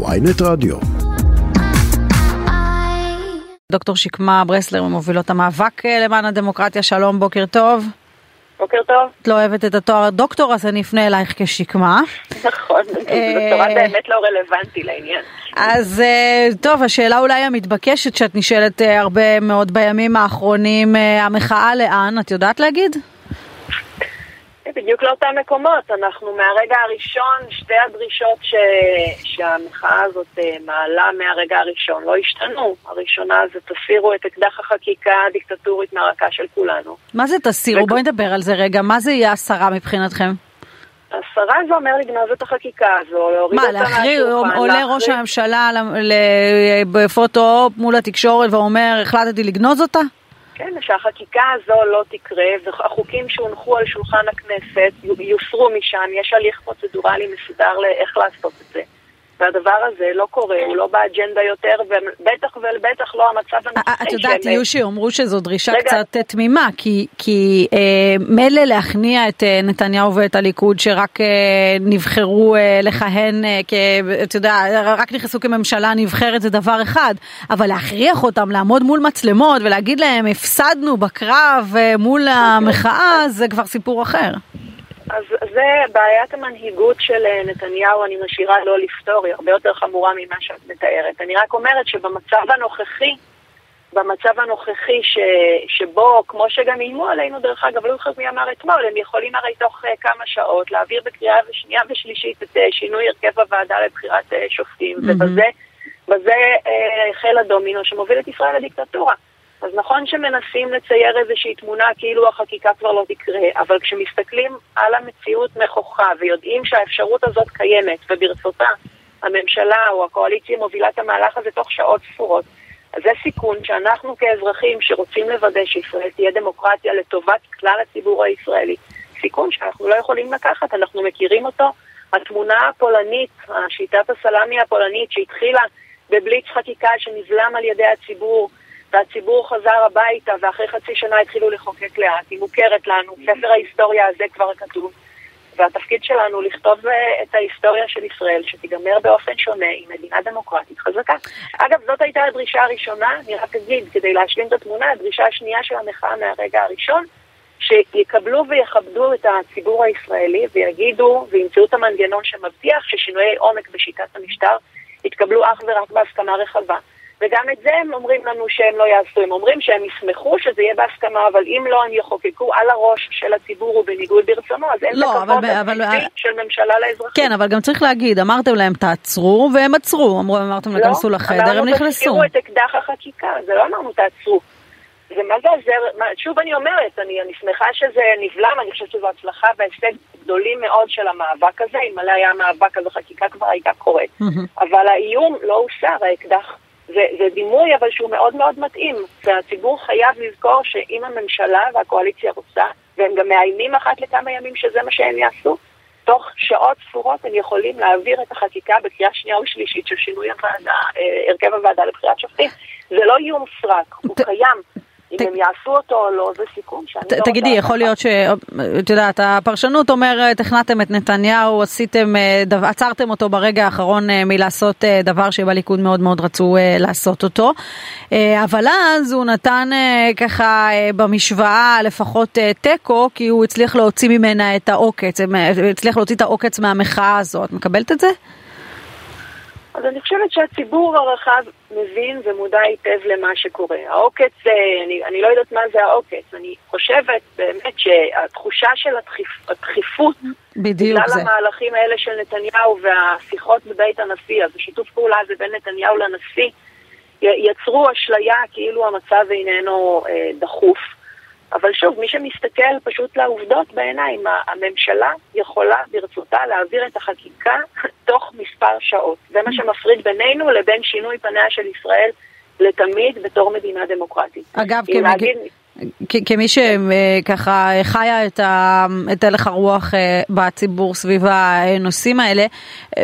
ויינט רדיו. דוקטור שקמה ברסלר ממובילות המאבק אה, למען הדמוקרטיה, שלום, בוקר טוב. בוקר טוב. את לא אוהבת את התואר דוקטור, אז אני אפנה אלייך כשקמה. נכון, דוקטורט באמת לא רלוונטי לעניין. אז אה, טוב, השאלה אולי המתבקשת שאת נשאלת אה, הרבה מאוד בימים האחרונים, המחאה לאן, את יודעת להגיד? בדיוק לאותם מקומות. אנחנו מהרגע הראשון, שתי הדרישות ש... שהמחאה הזאת אה, מעלה מהרגע הראשון לא השתנו. הראשונה זה תסירו את אקדח החקיקה הדיקטטורית מהרקה של כולנו. מה זה תסירו? ו... בואי נדבר על זה רגע. מה זה יהיה הסרה מבחינתכם? הסרה זה אומר לגנוז את החקיקה הזו, להוריד אותה מהשולחן. מה, להחריב, עולה. ראש הממשלה בפוטו מול התקשורת ואומר, החלטתי לגנוז אותה? כן, שהחקיקה הזו לא תקרה, והחוקים שהונחו על שולחן הכנסת יוסרו משם, יש הליך פרוצדורלי מסודר לאיך לעשות את זה. והדבר הזה לא קורה, הוא לא באג'נדה יותר, ובטח ובטח לא המצב הנוכחי. את יודעת, יהיו שיאמרו שזו דרישה. קצת תמימה, כי, אה, מילא להכניע את אה, נתניהו ואת הליכוד שרק אה, נבחרו אה, לכהן, אה, אתה יודע, רק נכנסו כממשלה נבחרת זה דבר אחד, אבל להכריח אותם לעמוד מול מצלמות ולהגיד להם הפסדנו בקרב אה, מול. המחאה, זה כבר סיפור אחר. אז זה בעיית המנהיגות של אה, נתניהו, אני משאירה לא לפתור, היא הרבה יותר חמורה ממה שאת מתארת. אני רק אומרת שבמצב הנוכחי, במצב הנוכחי ש, שבו, כמו שגם איימו עלינו דרך אגב, לא זוכר מי אמר אתמול, הם יכולים הרי תוך uh, כמה שעות להעביר בקריאה שנייה ושלישית את uh, שינוי הרכב הוועדה לבחירת uh, שופטים, mm-hmm. ובזה בזה, uh, החל הדומינו שמוביל את ישראל לדיקטטורה. אז נכון שמנסים לצייר איזושהי תמונה כאילו החקיקה כבר לא תקרה, אבל כשמסתכלים על המציאות נכוחה ויודעים שהאפשרות הזאת קיימת וברצותה הממשלה או הקואליציה מובילה את המהלך הזה תוך שעות ספורות, אז זה סיכון שאנחנו כאזרחים שרוצים לוודא שישראל תהיה דמוקרטיה לטובת כלל הציבור הישראלי, סיכון שאנחנו לא יכולים לקחת, אנחנו מכירים אותו. התמונה הפולנית, שיטת הסלאמי הפולנית שהתחילה בבליץ חקיקה שנבלם על ידי הציבור, והציבור חזר הביתה, ואחרי חצי שנה התחילו לחוקק לאט. היא מוכרת לנו, ספר ההיסטוריה הזה כבר כתוב, והתפקיד שלנו לכתוב אה, את ההיסטוריה של ישראל, שתיגמר באופן שונה עם מדינה דמוקרטית חזקה. אגב, זאת הייתה הדרישה הראשונה, אני רק אגיד, כדי להשלים את התמונה, הדרישה השנייה של המחאה מהרגע הראשון, שיקבלו ויכבדו את הציבור הישראלי ויגידו וימצאו את המנגנון שמבטיח ששינויי עומק בשיטת המשטר יתקבלו אך ורק בהסכמה רחבה. וגם את זה הם אומרים לנו שהם לא יעשו, הם אומרים שהם ישמחו שזה יהיה בהסכמה, אבל אם לא הם יחוקקו על הראש של הציבור ובניגוד ברצונו, אז אין לא, את הכבוד הבסיסי של ממשלה לאזרחים. כן, אבל גם צריך להגיד, אמרתם להם תעצרו, והם עצרו, אמרו, אמרתם לא, להיכנסו לחדר, הם נכנסו. לא, אמרנו את אקדח החקיקה, זה לא אמרנו תעצרו. ומה זה עוזר, שוב אני אומרת, אני, אני שמחה שזה נבלם, אני חושבת שזו הצלחה והישג גדולים מאוד של המאבק הזה, אם מלא היה המאבק אז החקיקה כבר הייתה קורית. אבל האיום לא הוסר, האקדח זה, זה דימוי אבל שהוא מאוד מאוד מתאים, והציבור חייב לזכור שאם הממשלה והקואליציה רוצה, והם גם מאיימים אחת לכמה ימים שזה מה שהם יעשו, תוך שעות ספורות הם יכולים להעביר את החקיקה בקריאה שנייה ושלישית של שינוי הוועדה, אה, הרכב הוועדה לבחירת שופטים. זה לא איום סרק, הוא קיים. אם הם יעשו אותו או לא, זה סיכון שאני לא... תגידי, יכול להיות ש... את יודעת, הפרשנות אומרת, הכנעתם את נתניהו, עשיתם, אה, עצרתם אותו ברגע האחרון אה, מלעשות אה, דבר שבליכוד מאוד מאוד רצו לעשות אותו. אבל אז הוא נתן ככה במשוואה לפחות תיקו, כי הוא הצליח להוציא ממנה את העוקץ, הצליח להוציא את העוקץ מהמחאה הזאת. מקבלת את זה? אז אני חושבת שהציבור הרחב מבין ומודע היטב למה שקורה. העוקץ, אני, אני לא יודעת מה זה העוקץ, אני חושבת באמת שהתחושה של הדחיפ, הדחיפות, בדיוק בגלל זה. המהלכים האלה של נתניהו והשיחות בבית הנשיא, אז השיתוף פעולה הזה בין נתניהו לנשיא, יצרו אשליה כאילו המצב איננו אה, דחוף. אבל שוב, מי שמסתכל פשוט לעובדות בעיניים, הממשלה יכולה ברצותה להעביר את החקיקה תוך מספר שעות. זה מה שמפריד בינינו לבין שינוי פניה של ישראל לתמיד בתור מדינה דמוקרטית. אגב, כמג... להגיד... כמי שככה חיה את הלך הרוח אה, בציבור סביב הנושאים האלה,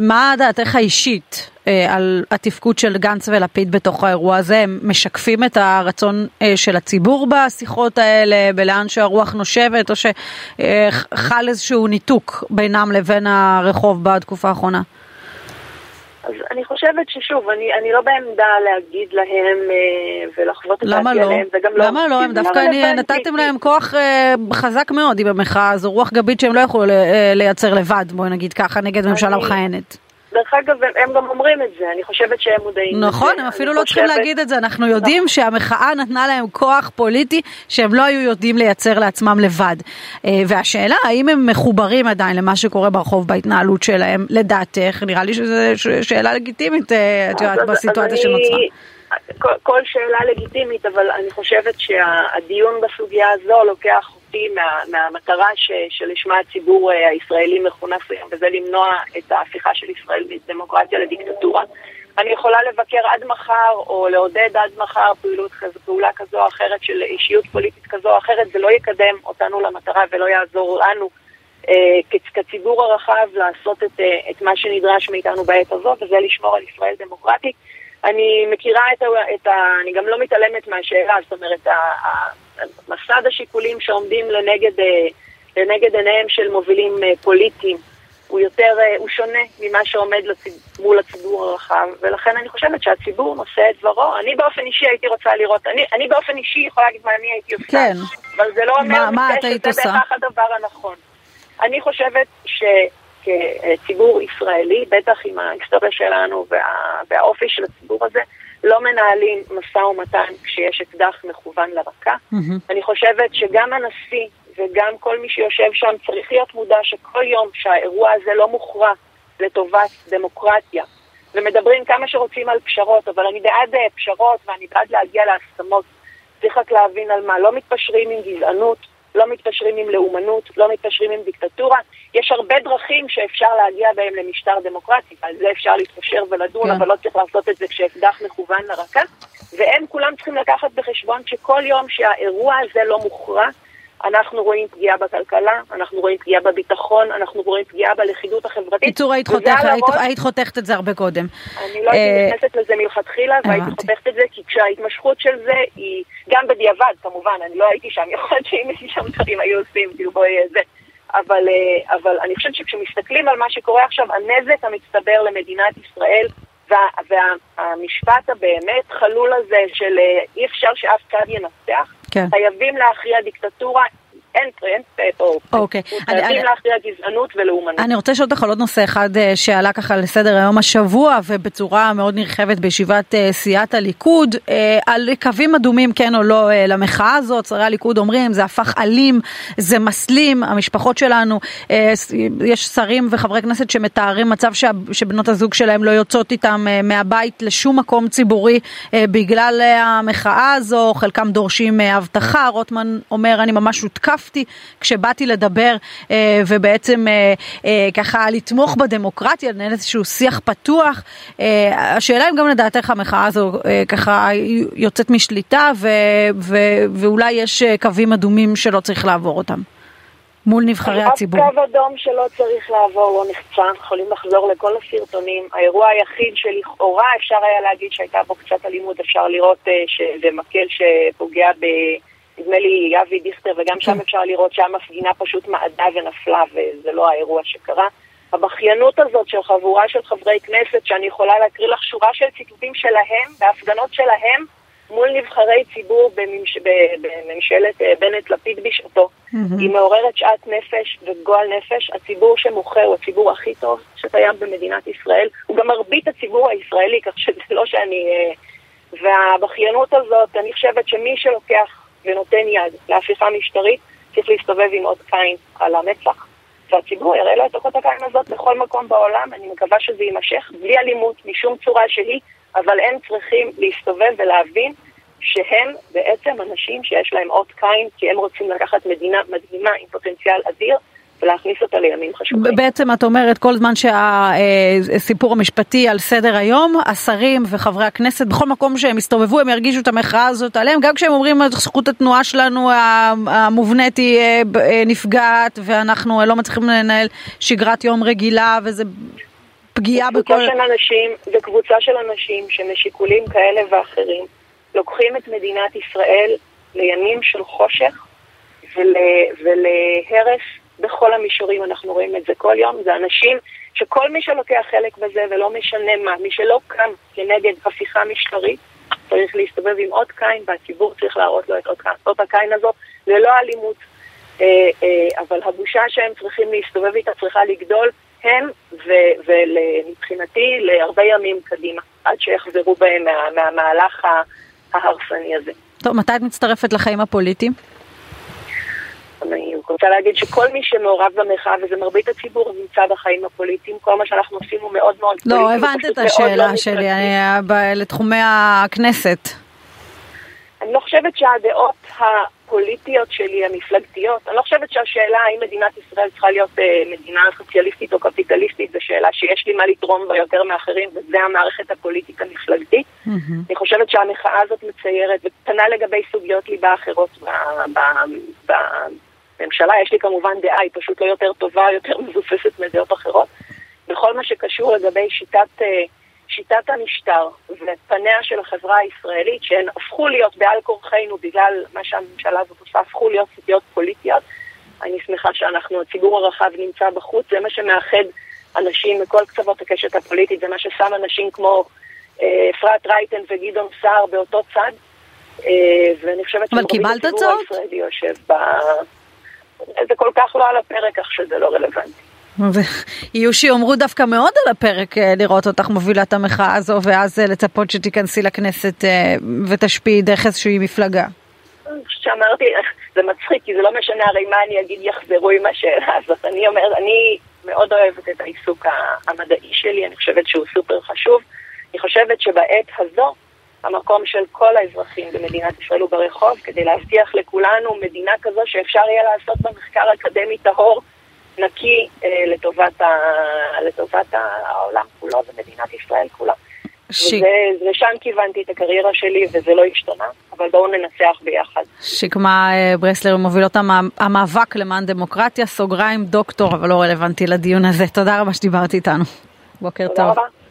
מה דעתך האישית אה, על התפקוד של גנץ ולפיד בתוך האירוע הזה? הם משקפים את הרצון אה, של הציבור בשיחות האלה, בלאן שהרוח נושבת, או שחל איזשהו ניתוק בינם לבין הרחוב בתקופה האחרונה? אז אני חושבת ששוב, אני, אני לא בעמדה להגיד להם אה, ולחוות את דעתי לא? עליהם, וגם לא... למה לא? הם דווקא אני, נתתם להם כוח אה, חזק מאוד עם המחאה הזו, רוח גבית שהם לא יכולו אה, לייצר לבד, בואי נגיד ככה, נגד ממשלה מכהנת. דרך אגב, הם גם אומרים את זה, אני חושבת שהם מודעים. נכון, הם אפילו לא צריכים להגיד את זה, אנחנו יודעים שהמחאה נתנה להם כוח פוליטי שהם לא היו יודעים לייצר לעצמם לבד. אה, והשאלה, האם הם מחוברים עדיין למה שקורה ברחוב בהתנהלות שלהם, לדעתך, נראה לי שזו שאלה לגיטימית, אה, את יודעת, בסיטואציה שנוצרה. כל שאלה לגיטימית, אבל אני חושבת שהדיון בסוגיה הזו לוקח אותי מה, מהמטרה ש, שלשמה הציבור אה, הישראלי מכונס היום, וזה למנוע את ההפיכה של ישראל מדמוקרטיה לדיקטטורה. אני יכולה לבקר עד מחר, או לעודד עד מחר פעילות, פעולה כזו או אחרת של אישיות פוליטית כזו או אחרת, זה לא יקדם אותנו למטרה ולא יעזור לנו אה, כציבור הרחב לעשות את, אה, את מה שנדרש מאיתנו בעת הזאת, וזה לשמור על ישראל דמוקרטית. אני מכירה את ה... את ה אני גם לא מתעלמת מהשאלה, זאת אומרת, מסד השיקולים שעומדים לנגד, אה, לנגד עיניהם של מובילים אה, פוליטיים הוא יותר, אה, הוא שונה ממה שעומד לציב, מול הציבור הרחב, ולכן אני חושבת שהציבור נושא את דברו. אני באופן אישי הייתי רוצה לראות, אני, אני באופן אישי יכולה להגיד מה אני הייתי עושה, כן. אבל זה לא אומר מה, מה שזה בהכרח הדבר הנכון. אני חושבת שכציבור ישראלי, בטח עם ההיסטוריה שלנו וה, והאופי של הציבור הזה, לא מנהלים משא ומתן כשיש אקדח מכוון לרקה. Mm-hmm. אני חושבת שגם הנשיא וגם כל מי שיושב שם צריך להיות מודע שכל יום שהאירוע הזה לא מוכרע לטובת דמוקרטיה, ומדברים כמה שרוצים על פשרות, אבל אני בעד אה, פשרות ואני בעד להגיע להסכמות. צריך רק להבין על מה, לא מתפשרים עם גזענות, לא מתפשרים עם לאומנות, לא מתפשרים עם דיקטטורה. יש הרבה דרכים שאפשר להגיע בהם למשטר דמוקרטי, על זה אפשר להתפשר ולדון, כן. אבל לא צריך לעשות את זה כשאקדח מכוון לרקה. והם כולם צריכים לקחת בחשבון שכל יום שהאירוע הזה לא מוכרע, אנחנו רואים פגיעה בכלכלה, אנחנו רואים פגיעה בביטחון, אנחנו רואים פגיעה בלכידות החברתית. קיצור, היית, חותך, היית, היית חותכת את זה הרבה קודם. אני לא הייתי אה, נכנסת לזה מלכתחילה, והייתי חותכת את זה, כי כשההתמשכות של זה היא, גם בדיעבד כמובן, אני לא הייתי שם, יכול להיות שאם הייתי שם דברים היו עושים, כאילו בואי זה. אבל, אה, אבל אני חושבת שכשמסתכלים על מה שקורה עכשיו, הנזק המצטבר למדינת ישראל וה, והמשפט הבאמת חלול הזה של אה, אי אפשר שאף צד ינצח, כן. חייבים להכריע דיקטטורה אין טרנד פה. אוקיי. חייבים להכריע גזענות ולאומנות. אני רוצה לשאול אותך על עוד נושא אחד אה, שעלה ככה לסדר היום השבוע ובצורה מאוד נרחבת בישיבת אה, סיעת הליכוד, אה, על קווים אדומים כן או לא למחאה הזאת. שרי הליכוד אומרים זה הפך אלים, זה מסלים, המשפחות שלנו, יש שרים וחברי כנסת שמתארים מצב שבנות הזוג שלהם לא יוצאות איתם מהבית לשום מקום ציבורי בגלל המחאה הזו, חלקם דורשים הבטחה, רוטמן אומר אני ממש הותקף הותקפתי כשבאתי לדבר אה, ובעצם אה, אה, ככה לתמוך בדמוקרטיה, לנהל איזשהו שיח פתוח. אה, השאלה אם גם לדעתך המחאה הזו אה, ככה יוצאת משליטה ו, ו, ואולי יש אה, קווים אדומים שלא צריך לעבור אותם. מול נבחרי הציבור. אף קו אדום שלא צריך לעבור לא נחצה, יכולים לחזור לכל הסרטונים. האירוע היחיד שלכאורה אפשר היה להגיד שהייתה בו קצת אלימות, אפשר לראות uh, שזה מקל שפוגע ב... נדמה לי אבי דיכטר, וגם שם כן. אפשר לראות שהמפגינה פשוט מעדה ונפלה, וזה לא האירוע שקרה. הבכיינות הזאת של חבורה של חברי כנסת, שאני יכולה להקריא לך שורה של ציטוטים שלהם, בהפגנות שלהם, מול נבחרי ציבור בממש... בממשלת אה, בנט-לפיד בשעתו, mm-hmm. היא מעוררת שאט נפש וגועל נפש. הציבור שמוחה הוא הציבור הכי טוב שקיים במדינת ישראל. הוא גם מרבית הציבור הישראלי, כך שזה לא שאני... אה, והבכיינות הזאת, אני חושבת שמי שלוקח ונותן יד להפיכה משטרית, צריך להסתובב עם עוד קין על המצח, והציבור יראה לו את אות הקין הזאת בכל מקום בעולם, אני מקווה שזה יימשך, בלי אלימות משום צורה שהיא, אבל הם צריכים להסתובב ולהבין שהם בעצם אנשים שיש להם אות קין, כי הם רוצים לקחת מדינה מדהימה עם פוטנציאל אדיר, ולהכניס אותה לימים חשובים. בעצם את אומרת כל זמן שהסיפור המשפטי על סדר היום, השרים וחברי הכנסת בכל מקום שהם יסתובבו הם ירגישו את המחאה הזאת עליהם, גם כשהם אומרים זכות התנועה שלנו המובנית היא אה, אה, נפגעת ואנחנו לא מצליחים לנהל שגרת יום רגילה וזה פגיעה בכל... של אנשים, זה קבוצה של אנשים שמשיקולים כאלה ואחרים לוקחים את מדינת ישראל לימים של חושך ול, ולהרס בכל המישורים, אנחנו רואים את זה כל יום, זה אנשים שכל מי שלוקח חלק בזה, ולא משנה מה, מי שלא קם כנגד הפיכה משטרית, צריך להסתובב עם אות קין, והציבור צריך להראות לו את אות הקין הזאת, ללא אלימות. אה, אה, אבל הבושה שהם צריכים להסתובב איתה צריכה לגדול הם ומבחינתי להרבה ימים קדימה, עד שיחזרו בהם מה, מהמהלך ההרסני הזה. טוב, מתי את מצטרפת לחיים הפוליטיים? רוצה להגיד שכל מי שמעורב במחאה, וזה מרבית הציבור, נמצא בחיים הפוליטיים, כל מה שאנחנו עושים הוא מאוד מאוד לא, פוליטי. לא, הבנת את השאלה לא שלי, אני, לתחומי הכנסת. אני לא חושבת שהדעות הפוליטיות שלי, המפלגתיות, אני לא חושבת שהשאלה האם מדינת ישראל צריכה להיות אה, מדינה סוציאליסטית או קפיטליסטית, זו שאלה שיש לי מה לתרום בה יותר מאחרים, וזה המערכת הפוליטית המפלגתית. Mm-hmm. אני חושבת שהמחאה הזאת מציירת, וקטנה לגבי סוגיות ליבה אחרות בממשלה, יש לי כמובן דעה, היא פשוט לא יותר טובה, יותר מבוססת מדעות אחרות. בכל מה שקשור לגבי שיטת... אה, שיטת המשטר ופניה של החברה הישראלית, שהן הפכו להיות בעל כורחנו בגלל מה שהממשלה הזאת עושה, הפכו להיות סוגיות פוליטיות. אני שמחה שאנחנו, הציבור הרחב נמצא בחוץ, זה מה שמאחד אנשים מכל קצוות הקשת הפוליטית, זה מה ששם אנשים כמו אה, אפרת אה, רייטן וגדעון סער באותו צד. אה, ואני חושבת שמרבית הציבור הישראלי יושב ב... זה כל כך לא על הפרק, כך שזה לא רלוונטי. יהיו שיאמרו דווקא מאוד על הפרק אה, לראות אותך מובילה את המחאה הזו ואז אה, לצפות שתיכנסי לכנסת אה, ותשפיעי דרך איזושהי מפלגה. שאמרתי, זה מצחיק, כי זה לא משנה הרי מה אני אגיד, יחזרו עם השאלה הזאת. אני אומרת, אני מאוד אוהבת את העיסוק המדעי שלי, אני חושבת שהוא סופר חשוב. אני חושבת שבעת הזו, המקום של כל האזרחים במדינת ישראל הוא ברחוב, כדי להבטיח לכולנו מדינה כזו שאפשר יהיה לעשות בה מחקר אקדמי טהור. נקי אה, לטובת, ה, לטובת העולם כולו ומדינת ישראל כולה. ש... וזה, ושם כיוונתי את הקריירה שלי וזה לא השתנה, אבל בואו ננצח ביחד. שקמה אה, ברסלר מובילות המאבק למען דמוקרטיה, סוגריים דוקטור, אבל לא רלוונטי לדיון הזה. תודה רבה שדיברת איתנו. בוקר תודה טוב. תודה רבה.